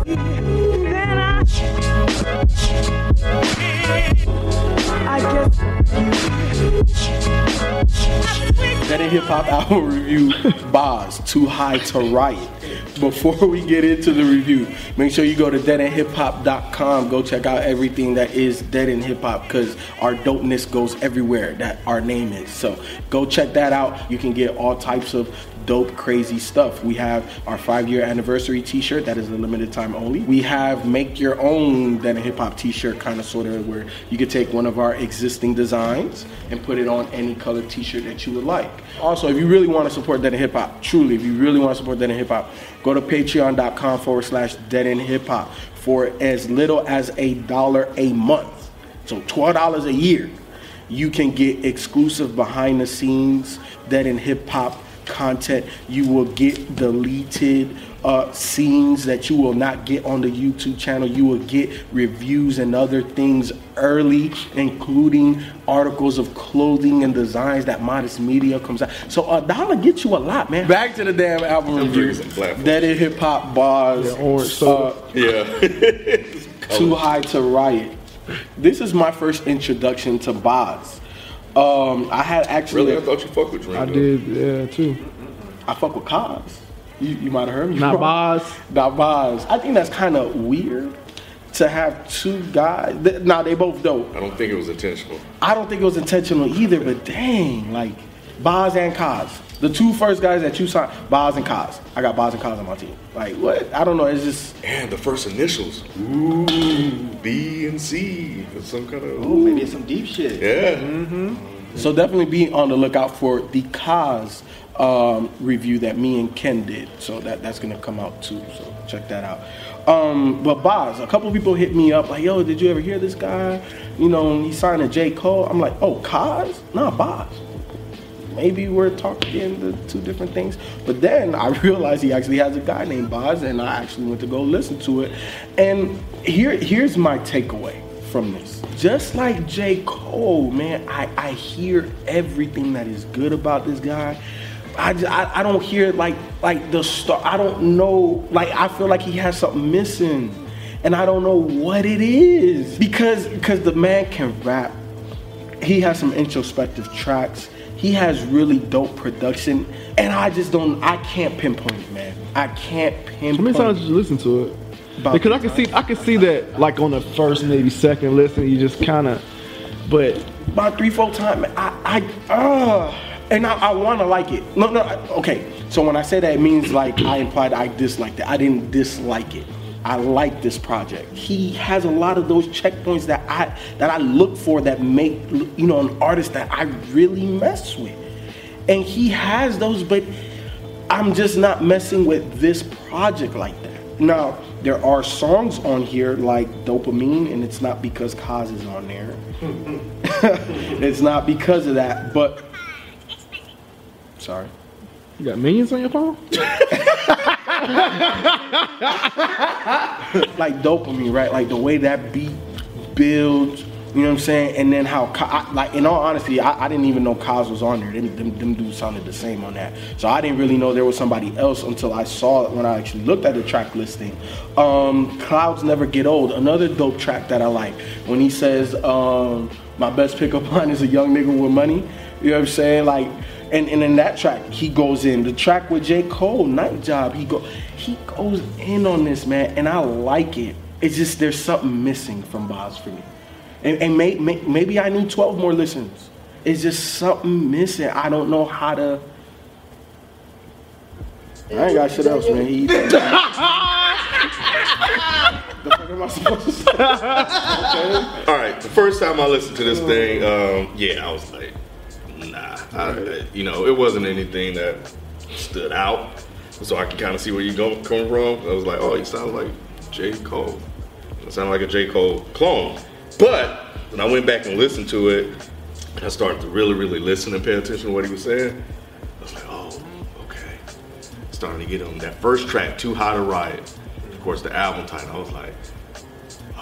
Dead End hip hop album review, Bas, Too High to Riot. Before we get into the review, make sure you go to deadendhiphop.com. Go check out everything that is Dead End Hip Hop because our dopeness goes everywhere that our name is. So go check that out. You can get all types of dope, crazy stuff. We have our five year anniversary t shirt that is a limited time only. We have make your own in Hip Hop t shirt, kind of sort of where you could take one of our existing designs and put it on any color t shirt that you would like. Also, if you really want to support Dead End Hip Hop, truly, if you really want to support Dead End Hip Hop, go to patreon.com forward slash Dead in Hip Hop for as little as a dollar a month. So $12 a year you can get exclusive behind the scenes Dead End hip hop content you will get deleted uh, scenes that you will not get on the youtube channel you will get reviews and other things early including articles of clothing and designs that modest media comes out so a dollar gets you a lot man back to the damn album I'm review drinking some platform. Dead End hip hop bars Yeah, orange soda. uh, Yeah. too High to Riot. This is my first introduction to Bas. Um, I had actually, really? I thought you fucked with Dream. I though. did, yeah, too. I fuck with Cozz. You, you might have heard me. Not wrong. Bas. Not Bas. I think that's kind of weird to have two guys. Th- nah, they both dope. I don't think it was intentional. I don't think it was intentional either, but dang, like Bas and Cozz. The two first guys that you signed, Bas and Cozz. I got Bas and Cozz on my team. Like what? I don't know. It's just And the first initials. Ooh, B and C. Or Some kind of. oh, maybe it's some deep shit. Yeah. So definitely be on the lookout for the Cozz um, review that me and Ken did. So that that's gonna come out too. So check that out. Um, but Bas, a couple people hit me up like, "Yo, did you ever hear this guy? You know, he signed a J Cole." I'm like, "Oh, Cozz? Nah, Bas." Maybe we're talking the two different things. But then I realized he actually has a guy named Bas, and I actually went to go listen to it. And here, here's my takeaway from this. Just like J. Cole, man, I, I hear everything that is good about this guy. I I don't hear like like the star. I don't know. Like I feel like he has something missing, and I don't know what it is because because the man can rap he has some introspective tracks. He has really dope production, and I just don't. I can't pinpoint it, man. I can't pinpoint. How many times did you listen to it? Because I can see, I can see that like on the first maybe second listen, you just kind of, but about three, four times. I, I, uh, and I, I want to like it. No, no. I- Okay. So when I say that, it means like I implied I disliked it. I didn't dislike it. I like this project. He has a lot of those checkpoints that I that I look for that make you know an artist that I really mess with, and he has those. But I'm just not messing with this project like that. Now, there are songs on here like Dopamine, and it's not because Cozz is on there. it's not because of that, but sorry. you got minions on your phone. Like dopamine, right? Like the way that beat builds, you know what I'm saying? And then how, I, like in all honesty, I, I didn't even know Cozz was on there. Them, them, them dudes sounded the same on that. So I didn't really know there was somebody else until I saw it when I actually looked at the track listing. Um, Clouds Never Get Old, another dope track that I like. When he says, um, my best pickup line is a young nigga with money. You know what I'm saying? Like, and, and in that track, he goes in. The track with J. Cole, Night Job, he go he goes in on this, man, and I like it. It's just there's something missing from Bas for me. And, and may, may, maybe I need 12 more listens. It's just something missing. I don't know how to. I ain't got shit else, man. He, the fuck am I supposed to say? Okay. All right, the first time I listened to this thing, um, yeah, I was like, nah. I, you know, it wasn't anything that stood out. So I can kind of see where you're going, coming from. I was like, oh, he sounds like J. Cole. It sounded like a J. Cole clone. But when I went back and listened to it, I started to really, really listen and pay attention to what he was saying, I was like, oh, okay. Starting to get on that first track, Too Hot to Riot. Of course, the album title, I was like,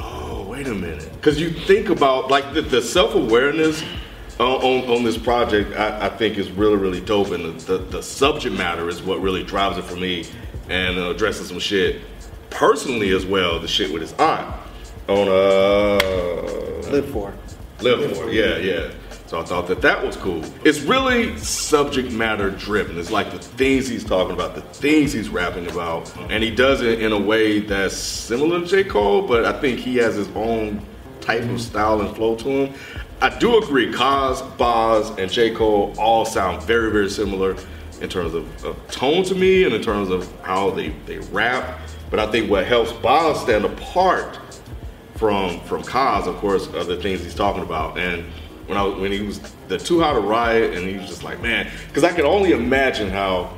Oh, wait a minute. Because you think about like the, the self awareness on, on, on this project, I, I think is really, really dope. And the, the, the subject matter is what really drives it for me and uh, addresses some shit personally as well, the shit with his aunt on uh Live for. Live for, yeah, yeah. So I thought that that was cool. It's really subject matter driven. It's like the things he's talking about, the things he's rapping about, and he does it in a way that's similar to J. Cole, but I think he has his own type of style and flow to him. I do agree, Cozz, Bas, and J. Cole all sound very, very similar in terms of, of tone to me and in terms of how they, they rap. But I think what helps Bas stand apart from from Cozz, of course, are the things he's talking about. And when I when he was the Too Hot to Riot, and he was just like, man, because I can only imagine how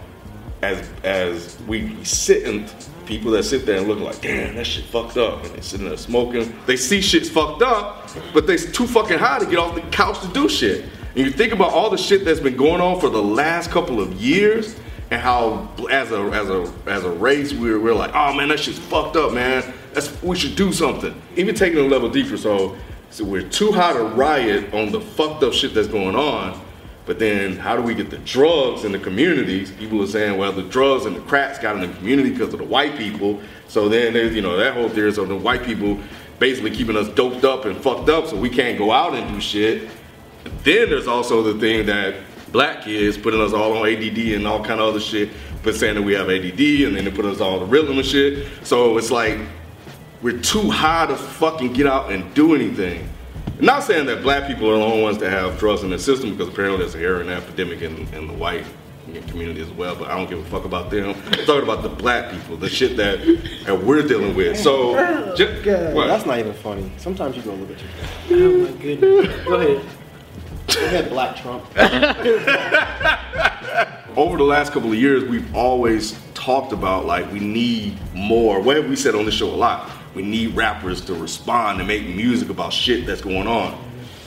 as as we sit and people that sit there and look like, damn, that shit fucked up, and they sitting there smoking, they see shit's fucked up, but they too fucking high to get off the couch to do shit. And you think about all the shit that's been going on for the last couple of years, and how as a as a as a race we're we're like, oh man, that shit's fucked up, man. That's we should do something. Even taking it a level deeper, so so we're too high to riot on the fucked up shit that's going on. But then, how do we get the drugs in the communities? People are saying, well, the drugs and the cracks got in the community because of the white people. So then, there's you know that whole theory is of the white people basically keeping us doped up and fucked up, so we can't go out and do shit. Then there's also the thing that black kids putting us all on ADD and all kind of other shit, but saying that we have ADD, and then they put us all on the rhythm and shit. So it's like we're too high to fucking get out and do anything. I'm not saying that black people are the only ones that have drugs in the system because apparently there's a heroin epidemic in, in the white community as well, but I don't give a fuck about them. I'm talking about the black people, the shit that, that we're dealing with. So, ju- God, what? that's not even funny. Sometimes you go a little bit too far. Oh my goodness. Go ahead. Go ahead, Black Trump. over the last couple of years, we've always talked about like we need more. What have we said on the show a lot? We need rappers to respond and make music about shit that's going on.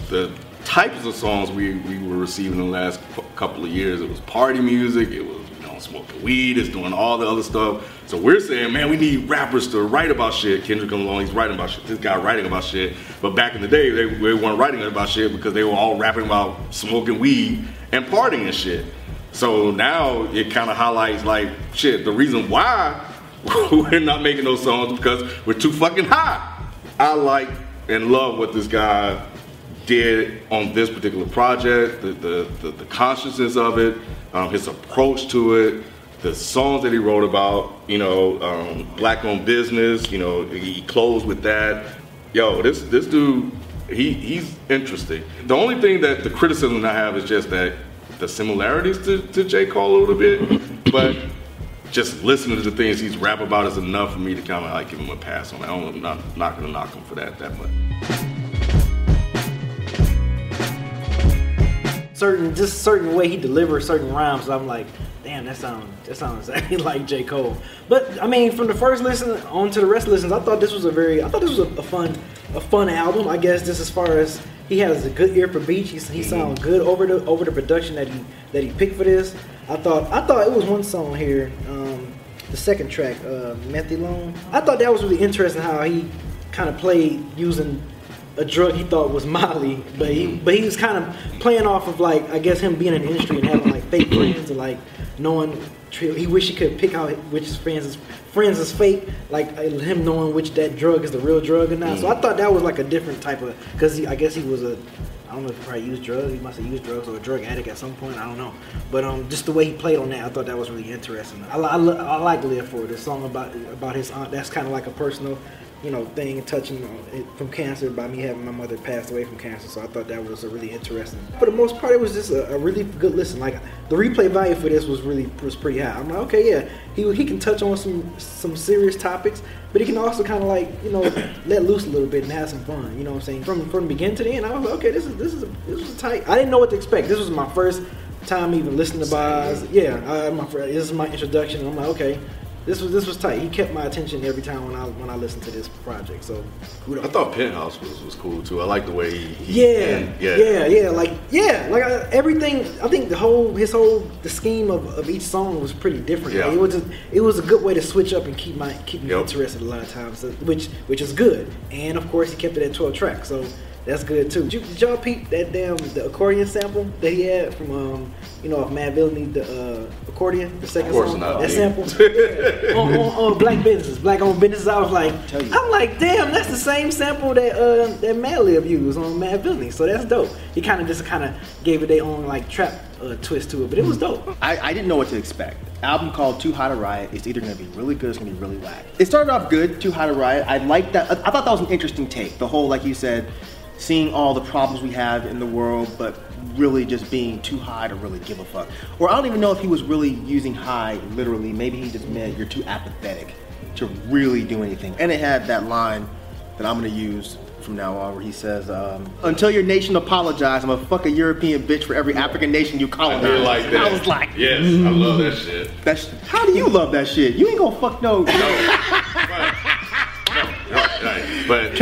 The types of songs we, we were receiving in the last couple of years, it was party music, it was you know smoking weed, it's doing all the other stuff. So we're saying, man, we need rappers to write about shit. Kendrick comes along, he's writing about shit. This guy writing about shit. But back in the day, they, they weren't writing about shit because they were all rapping about smoking weed and partying and shit. So now it kind of highlights like shit. The reason why we're not making those songs because we're too fucking high. I like and love what this guy did on this particular project. The the, the, the consciousness of it, um, his approach to it, the songs that he wrote about. You know, um, black owned business. You know, he closed with that. Yo, this this dude, he he's interesting. The only thing that the criticism I have is just that the similarities to, to J. Cole a little bit, but just listening to the things he's rap about is enough for me to kind of like give him a pass on that. I'm not, not gonna knock him for that that much. certain just certain way he delivers certain rhymes. I'm like, damn, that sounds that sounds like J Cole. But I mean, from the first listen on to the rest of the listens, I thought this was a very I thought this was a, a fun a fun album. I guess just as far as he has a good ear for beats. He, he sounds good over the over the production that he that he picked for this. I thought I thought it was one song here, um, the second track, uh, Methylone. I thought that was really interesting how he kind of played using a drug he thought was Molly, but he but he was kind of playing off of like I guess him being in the industry and having like fake friends and like knowing he wish he could pick out which friends is friends is fake, like uh, him knowing which that drug is the real drug or not. So I thought that was like a different type of because I guess he was a I don't know if he probably used drugs. He must have used drugs or a drug addict at some point. I don't know. But um, just the way he played on that, I thought that was really interesting. I, I, I like Live For It. The song about about his aunt. That's kind of like a personal, you know, thing touching on it from cancer by me having my mother passed away from cancer. So I thought that was a really interesting. For the most part, it was just a, a really good listen. Like the replay value for this was really was pretty high. I'm like, okay, yeah, he he can touch on some some serious topics, but he can also kind of like you know let loose a little bit and have some fun. You know what I'm saying? From from the beginning to the end, I was like, okay, this is this is a, this was a tight. I didn't know what to expect. This was my first time even listening to Bas. Yeah, I, my this is my introduction. I'm like, okay, this was this was tight. He kept my attention every time when I when I listened to this project. So kudos. I thought Penthouse was, was cool too. I like the way he, he Yeah, and- yeah, yeah, like yeah, like uh, everything. I think the whole his whole the scheme of, of each song was pretty different. Yeah. Like, it was a, it was a good way to switch up and keep my keep me Yep. interested a lot of times, so- which which is good. And of course, he kept it at twelve tracks, so That's good too. Did, you, did y'all peep that damn the accordion sample that he had from um you know if Madvillainy the uh, accordion the second Of course song not, that dude. sample yeah. on, on, on black businesses black owned businesses I was like I'm like damn that's the same sample that uh that Madlib used on Madvillainy so that's dope. He kind of just kind of gave it their own like trap uh, twist to it but it was dope. I, I didn't know what to expect. Album called Too Hot to Riot. It's either gonna be really good, or it's gonna be really whack. It started off good, Too Hot to Riot. I liked that. I thought that was an interesting take. The whole, like you said, seeing all the problems we have in the world, but really just being too high to really give a fuck. Or I don't even know if he was really using high literally. Maybe he just meant you're too apathetic to really do anything. And it had that line that I'm gonna use from now on, where he says, um, "Until your nation apologize, I'm gonna fuck a European bitch for every African nation you I colonize." did like that. I was like, yes, I love that shit. that's how do you love that shit? You ain't gonna fuck no. Right, right. But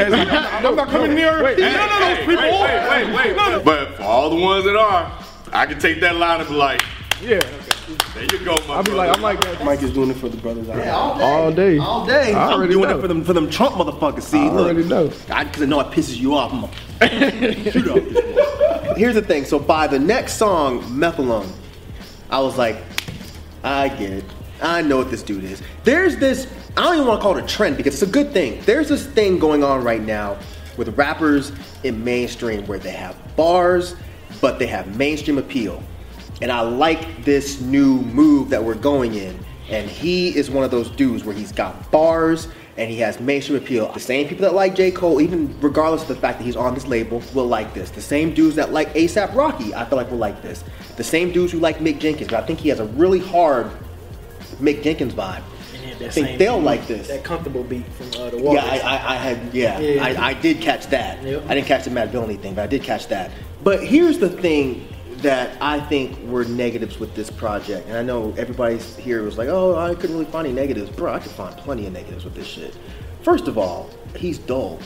I'm not coming near Hey, none of those hey, people. Wait, wait, wait, wait. But for all the ones that are, I can take that line and be like, Yeah. there you go, my I'll be brother. like, I'm like Mike is doing it for the brothers out there. all day. All day. I I'm already doing know. it for them for them Trump motherfuckers. See, I look, already know. because I know it pisses you off. I'm gonna shoot up. Here's the thing. So by the next song, Methylone, I was like, I get it. I know what this dude is. There's this. I don't even want to call it a trend because it's a good thing. There's this thing going on right now with rappers in mainstream where they have bars, but they have mainstream appeal. And I like this new move that we're going in. And he is one of those dudes where he's got bars and he has mainstream appeal. The same people that like J. Cole, even regardless of the fact that he's on this label, will like this. The same dudes that like ASAP Rocky, I feel like will like this. The same dudes who like Mick Jenkins, but I think he has a really hard Mick Jenkins vibe. I think they'll like this. That comfortable beat from uh, the Walkers. Yeah, I, I, I had, yeah, Yeah. I, I did catch that. Yep. I didn't catch the Madvillainy thing, but I did catch that. But here's the thing that I think were negatives with this project, and I know everybody's here was like, oh, I couldn't really find any negatives. Bro, I could find plenty of negatives with this shit. First of all, he's dull.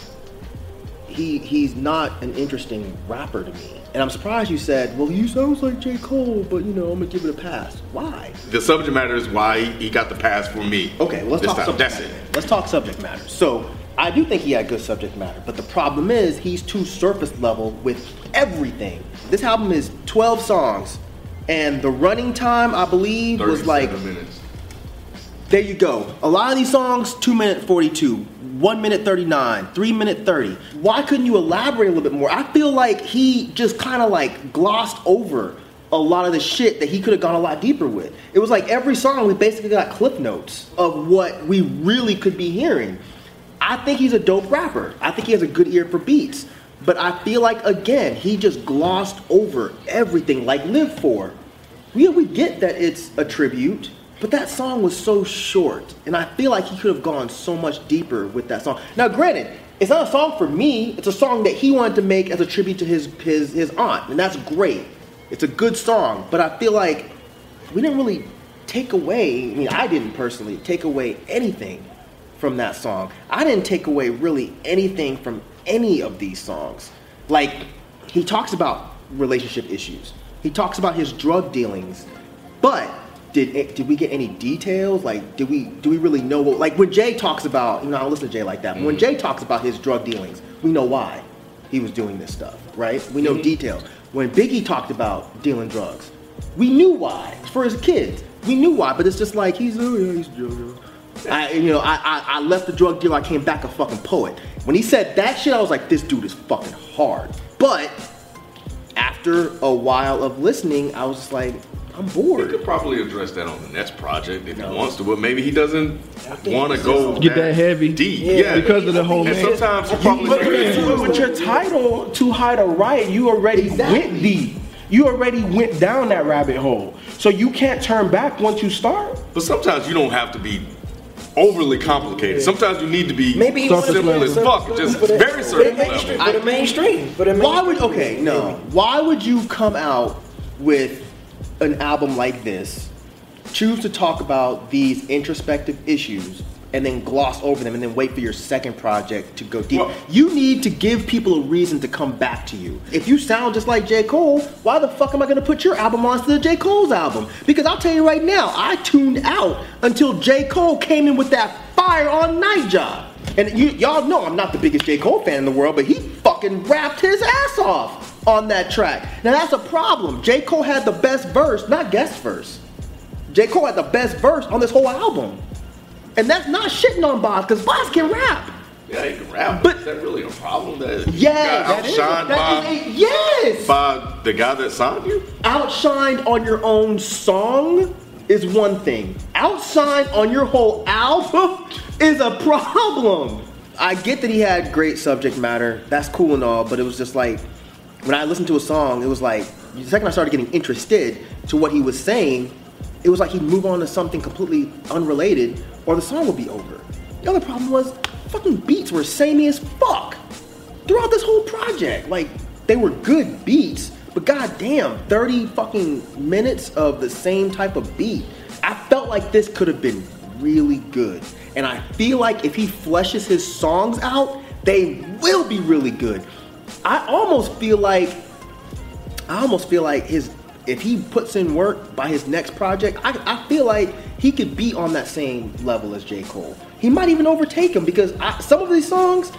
He he's not an interesting rapper to me. And I'm surprised you said, well, he sounds like J. Cole, but you know, I'm gonna give it a pass. Why? the subject matter is why he got the pass for me. Okay, well, let's talk time. subject That's matter. it. Let's talk subject matter. So I do think he had good subject matter, but the problem is he's too surface level with everything. This album is 12 songs, and the running time I believe was like minutes. there you go. A lot of these songs, 2 minute 42, 1 minute 39, 3 minute 30. Why couldn't you elaborate a little bit more? I feel like he just kind of like glossed over a lot of the shit that he could have gone a lot deeper with. It was like every song we basically got clip notes of what we really could be hearing. I think he's a dope rapper. I think he has a good ear for beats. But I feel like again, he just glossed over everything like Live For. Yeah, we get that it's a tribute, but that song was so short, and I feel like he could have gone so much deeper with that song. Now, granted, it's not a song for me. It's a song that he wanted to make as a tribute to his his his aunt, and that's great. It's a good song, but I feel like we didn't really take away. I mean, I didn't personally take away anything from that song. I didn't take away really anything from any of these songs. Like, he talks about relationship issues. He talks about his drug dealings, but did did we get any details? Like, did we do we really know? What, like when Jay talks about, you know, I don't listen to Jay like that. But when mm. Jay talks about his drug dealings, we know why he was doing this stuff, right? We know mm-hmm. details. When Biggie talked about dealing drugs, we knew why. For his kids. We knew why, but it's just like he's oh yeah, he's a drug. I, you know, I, I, I left the drug dealer. I came back a fucking poet. When he said that shit, I was like, this dude is fucking hard. But after a while of listening, I was just like, I'm bored. He could probably address that on the next project if he wants to, but maybe he doesn't want to go Get that heavy. deep. Yeah, Yeah, because of the whole And man. sometimes he probably But, but with your title, Too High to write, you already Exactly. went deep. You already went down that rabbit hole. So you can't turn back once you start. But sometimes you don't have to be overly complicated. Sometimes you need to be Maybe he Surface simple be as fuck, just for very for the surface mainstream- level. For the mainstream. For the mainstream. Why would okay, no. Why would you come out with an album like this, choose to talk about these introspective issues, and then gloss over them and then wait for your second project to go deep? Well- you need to give people a reason to come back to you. If you sound just like J. Cole, why the fuck am I gonna put your album onto the J. Cole's album? Because I'll tell you right now, I tuned out until J. Cole came in with that fire on Night Job. And you, y'all know I'm not the biggest J. Cole fan in the world, but he fucking fucking rapped his ass off on that track. Now that's a problem. J. Cole had the best verse, not guest verse. J. Cole had the best verse on this whole album. And that's not shitting on Bas, because Bas can rap. Yeah, he can rap, But- but is that really a problem? That Yeah, that is, outshined that by, is a, yes! by the guy that signed you? Outshined on your own song is one thing. Outshined on your whole album is a problem. I get that he had great subject matter. That's cool and all, but it was just like when I listened to a song, it was like the second I started getting interested to what he was saying, it was like he'd move on to something completely unrelated, or the song would be over. The other problem was fucking beats were samey as fuck throughout this whole project. Like they were good beats, but goddamn, 30 fucking minutes of the same type of beat. I felt like this could have been really good. And I feel like if he fleshes his songs out, they will be really good. I almost feel like I almost feel like his if he puts in work by his next project, I, I feel like he could be on that same level as J. Cole. He might even overtake him because I, some of these songs,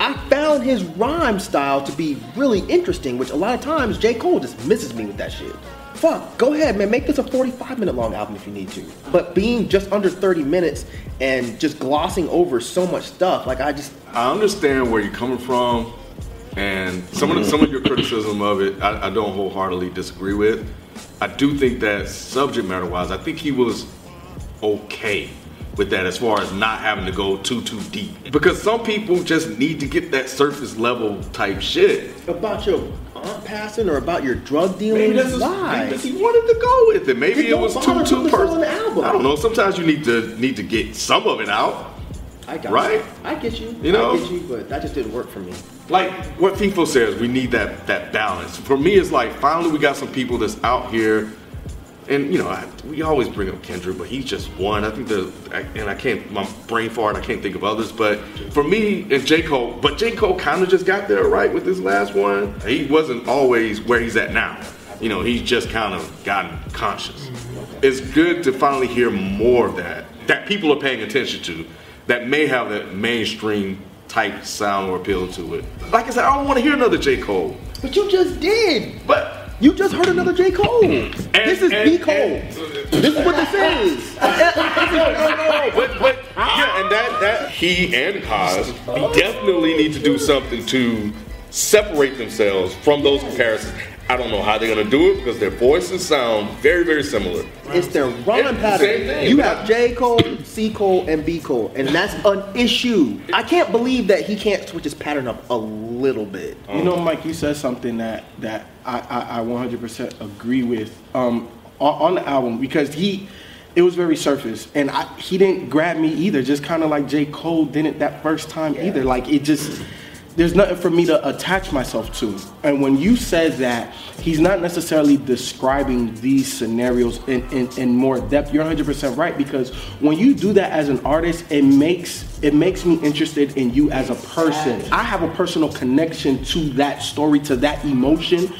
I found his rhyme style to be really interesting, which a lot of times J. Cole just misses me with that shit. Fuck, go ahead, man. Make this a 45 minute long album if you need to. But being just under 30 minutes and just glossing over so much stuff, like I just, I understand where you're coming from, and some of the, some of your criticism of it, I, I don't wholeheartedly disagree with. I do think that subject matter wise, I think he was okay with that as far as not having to go too too deep. Because some people just need to get that surface level type shit. about your aunt passing or about your drug dealing, Maybe why? maybe he wanted to go with it. Maybe Then it was too too personal. I don't know. Sometimes you need to need to get some of it out. I got Right? You. I get you. You know? I get you, but that just didn't work for me. Like what FIFO says, we need that that balance. For me, it's like finally we got some people that's out here, and you know, I, we always bring up Kendrick, but he's just one. I think the and I can't my brain fart. I can't think of others, but for me and J Cole, but J Cole kind of just got there right with this last one. He wasn't always where he's at now. You know, he's just kind of gotten conscious. It's good to finally hear more of that that people are paying attention to that may have that mainstream type sound or appeal to it. Like I said, I don't want to hear another J. Cole. But you just did. But You just heard another J. Cole. this is and- B. Cole. and- this is what this is. but but yeah, and that that he and Cozz definitely need to do something to separate themselves from those comparisons. I don't know how they're gonna do it because their voices sound very very similar. It's their rhyme It's the pattern. same thing, you have J. Cole, C. Cole, and B. Cole, and that's an issue. I can't believe that he can't switch his pattern up a little bit. You know, Mike, you said something that that I, I, I 100% agree with um, on, on the album because he, it was very surface, and I, he didn't grab me either. Just kind of like J Cole didn't that first time either. Like it just, there's nothing for me to attach myself to. And when you said that, he's not necessarily describing these scenarios in, in, in more depth. You're 100% right because when you do that as an artist, it makes it makes me interested in you as a person. I have a personal connection to that story, to that emotion.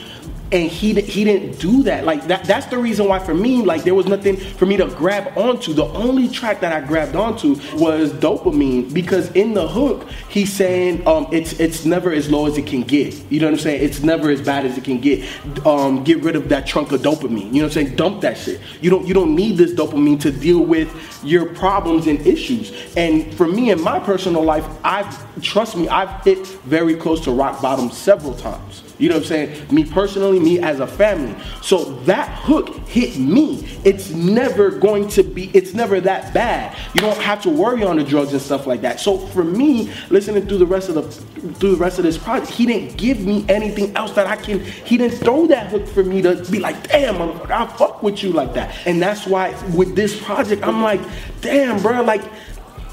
And he he didn't do that. Like that that's the reason why for me, like there was nothing for me to grab onto. The only track that I grabbed onto was dopamine because in the hook, he's saying um it's it's never as low as it can get. You know what I'm saying? It's never as bad as it can get. Um get rid of that trunk of dopamine. You know what I'm saying? Dump that shit. You don't you don't need this dopamine to deal with your problems and issues. And for me in my personal life, I've trust me, I've hit very close to rock bottom several times. You know what I'm saying? Me personally, me as a family. So that hook hit me. It's never going to be, it's never that bad. You don't have to worry on the drugs and stuff like that. So for me, listening through the rest of the through the rest of this project, he didn't give me anything else that I can, he didn't throw that hook for me to be like, damn, motherfucker, I fuck with you like that. And that's why with this project, I'm like, damn, bro, like,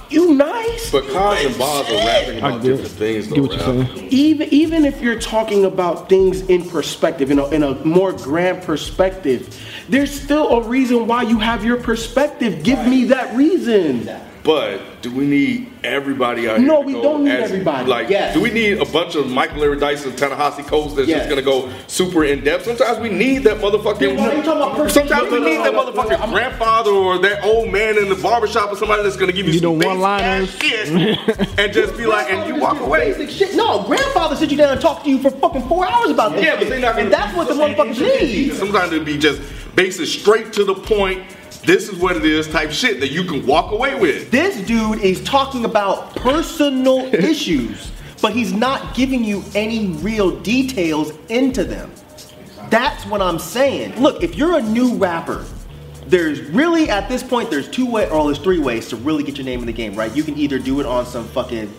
you nice. But Cozz and Bas are rapping about different things get though. what you're saying. even even if you're talking about things in perspective, in a, in a more grand perspective, there's still a reason why you have your perspective. Give me that reason. But do we need everybody out here? No, we don't need as- everybody. Like, Yes. do we need a bunch of Michael Eric Dyson and Ta-Nehisi Coates that's Yes. just gonna go super in depth? Sometimes we need that motherfucking. Then why are you talking about Sometimes we No, no, need no, that no, no, motherfucking I'm- grandfather or that old man in the barbershop or somebody that's gonna give you, You some know, one-liners. ass shit and just be like, and you walk away. Basic shit. No, grandfather sit you down and talk to you for fucking four hours about this. Yeah, but shit. they're not gonna And that's what the motherfuckers need. Sometimes it'd be just basic, straight to the point. This is what it is type shit that you can walk away with. This dude is talking about personal issues, but he's not giving you any real details into them. That's what I'm saying. Look, if you're a new rapper, there's really at this point there's two way or there's three ways to really get your name in the game, right? You can either do it on some fucking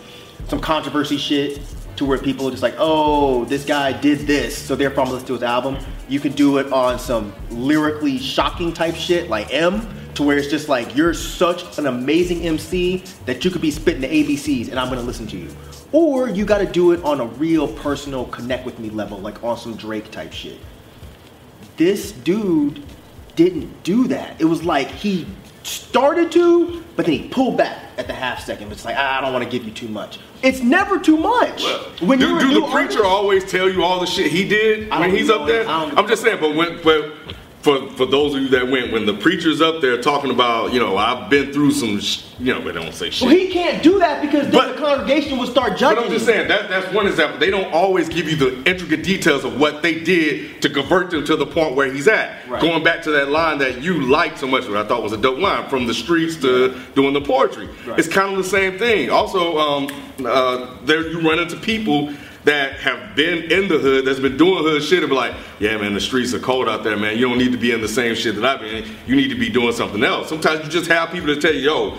some controversy shit to where people are just like, oh, this guy did this, so therefore I'm gonna to his album. You can do it on some lyrically shocking type shit like M, to where it's just like you're such an amazing MC that you could be spitting the ABCs and I'm gonna listen to you. Or you gotta do it on a real personal connect with me level, like on some Drake type shit this dude didn't do that. It was like he started to, but then he pulled back at the half second. It's like "Ah, I don't want to give you too much. It's never too much. do you're a do the preacher artist- always tell you all the shit he did I when he's up there? I'm just saying, but when but for for those of you that went, when the preacher's up there talking about, you know, I've been through some, sh-, you know, but they don't say shit. Well, he can't do that because then But- the congregation will start judging. But I'm just saying that that's one example. They don't always give you the intricate details of what they did to convert them to the point where he's at. Right. Going back to that line that you liked so much, which I thought was a dope line, from the streets to doing the poetry. Right. It's kind of the same thing. Also, um, uh, there you run into people that have been in the hood, that's been doing hood shit, and be like, yeah, man, the streets are cold out there, man. You don't need to be in the same shit that I've been in. You need to be doing something else. Sometimes you just have people that tell you, yo,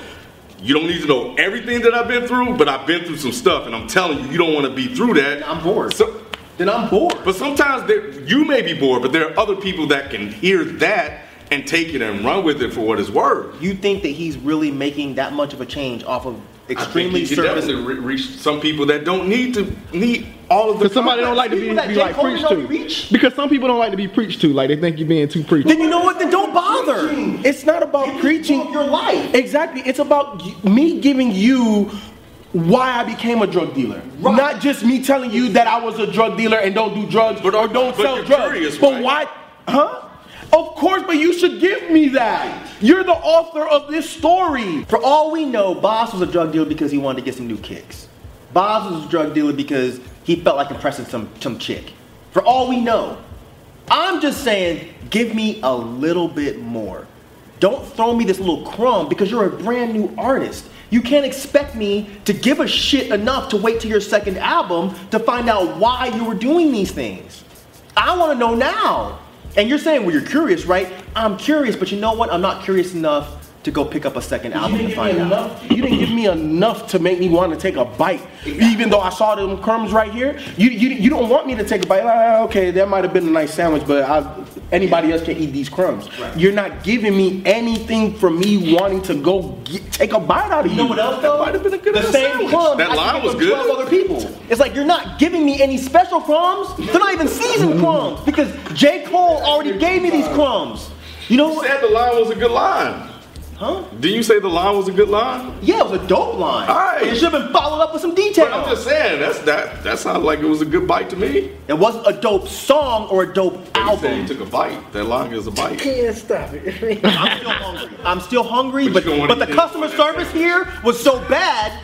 you don't need to know everything that I've been through, but I've been through some stuff, and I'm telling you, you don't want to be through that. I'm bored. So, then I'm bored. but sometimes there, you may be bored, but there are other people that can hear that and take it and run with it for what it's worth. you think that he's really making that much of a change off of extremely he can surface? definitely re- reach some people that don't need to need all of the. Because somebody don't like to be, be like Cole preached to. reach? Because some people don't like to be preached to. Like they think you're being too preachy. Then you know what? Then don't bother. It's not about preaching your life. Exactly. It's about me giving you why I became a drug dealer. Right. Not just me telling you that I was a drug dealer and don't do drugs But- or don't but sell you're drugs. curious, but right? why? Huh? Of course, but you should give me that. You're the author of this story. For all we know, Bas was a drug dealer because he wanted to get some new kicks. Bas was a drug dealer because he felt like impressing some, some chick. For all we know. I'm just saying, give me a little bit more. Don't throw me this little crumb because you're a brand new artist. You can't expect me to give a shit enough to wait till your second album to find out why you were doing these things. I want to know now. And you're saying, well, you're curious, right? I'm curious, but you know what? I'm not curious enough to go pick up a second You album didn't, to give me find out. enough, you didn't give me enough to make me want to take a bite. Even though I saw them crumbs right here, you, you, you don't want me to take a bite. Ah, okay, that might have been a nice sandwich, but I, anybody else can eat these crumbs. Right. You're not giving me anything for me wanting to go get, take a bite out of you. You know what else That though? might have been a good the same sandwich. crumbs. That I line was good. 12 other people. It's like you're not giving me any special crumbs. They're not even seasoned crumbs because J. Cole already gave me these crumbs. You know You what? said the line was a good line. Huh? Did you say the line was a good line? Yeah, it was a dope line. Alright. It should have been followed up with some detail. But I'm just saying that's that that sounded like it was a good bite to me. It wasn't a dope song or a dope You said album. you took a bite. That line is a bite. Can't stop it. I'm still hungry. I'm still hungry, But but, but the customer service here was so bad.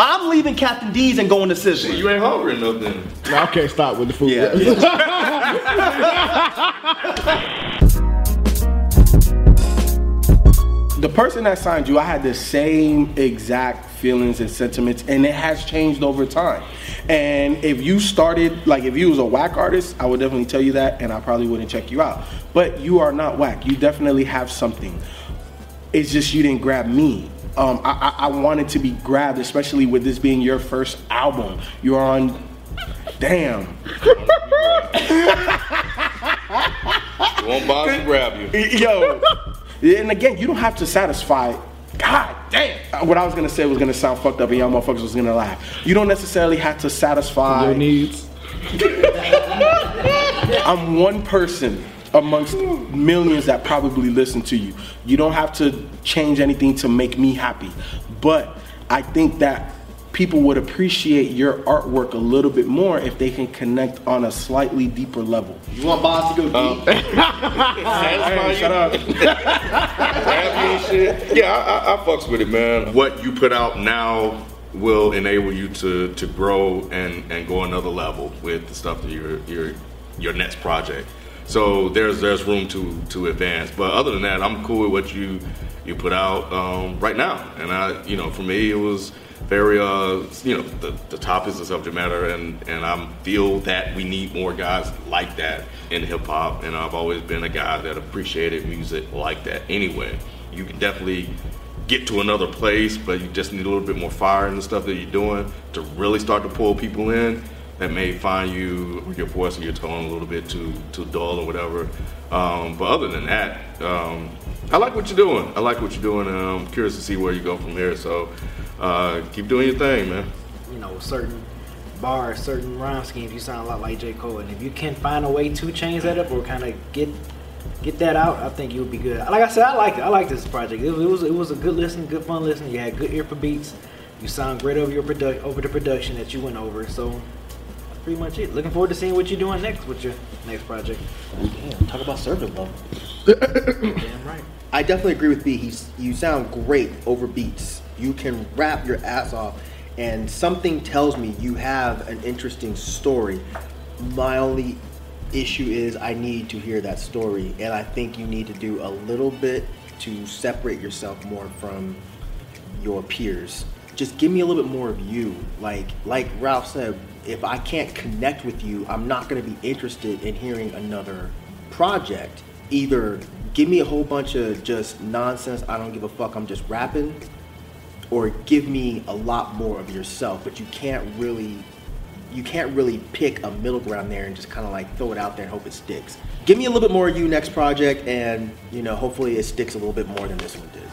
I'm leaving Captain D's and going to Sizzler. You ain't hungry enough then. Okay, stop with the food. Yeah. person that signed you, I had the same exact feelings and sentiments, and it has changed over time. And if you started, like if you was a whack artist, I would definitely tell you that, and I probably wouldn't check you out. But you are not whack. You definitely have something. It's just you didn't grab me. Um, I, I, I wanted to be grabbed, especially with this being your first album. You're on. Damn. Won't bother to grab you. Yo. And again, you don't have to satisfy. God damn. Uh, What I was gonna say was gonna sound fucked up, and y'all motherfuckers was gonna laugh. You don't necessarily have to satisfy. Your needs. I'm one person amongst millions that probably listen to you. You don't have to change anything to make me happy. But I think that people would appreciate your artwork a little bit more if they can connect on a slightly deeper level. You want Bas to go deep? Satisfy shut up. shit. Yeah, I, I, I fucks with it, man. What you put out now will enable you to to grow and and go another level with the stuff that your your your next project. So there's there's room to to advance. But other than that, I'm cool with what you you put out um, right now. And I, you know, for me, it was very uh you know the, the top is the subject matter and and i feel that we need more guys like that in hip hop and i've always been a guy that appreciated music like that anyway. You can definitely get to another place but you just need a little bit more fire in the stuff that you're doing to really start to pull people in. That may find you your voice or your tone a little bit too too dull or whatever. Um, but other than that um, i like what you're doing. I like what you're doing i'm curious to see where you go from here. So uh, keep doing your thing, man. You know, certain bars, certain rhyme schemes, you sound a lot like J. Cole. And if you can find a way to change that up or kind of get get that out, I think you'll be good. Like I said, I like it. I like this project. It was, it was it was a good listen, good fun listen. You had good ear for beats. You sound great over your produ- over the production that you went over. So that's pretty much it. Looking forward to seeing what you're doing next with your next project. Damn, talk about service level. Damn right. I definitely agree with B. He's you sound great over beats. You can rap your ass off, and something tells me you have an interesting story. My only issue is I need to hear that story, and I think you need to do a little bit to separate yourself more from your peers. Just give me a little bit more of you. Like like Ralph said, if I can't connect with you, I'm not going to be interested in hearing another project. Either give me a whole bunch of just nonsense, I don't give a fuck, I'm just rapping, or give me a lot more of yourself, but you can't really you can't really pick a middle ground there and just kind of like throw it out there and hope it sticks. Give me a little bit more of you next project and, you know, hopefully it sticks a little bit more than this one did.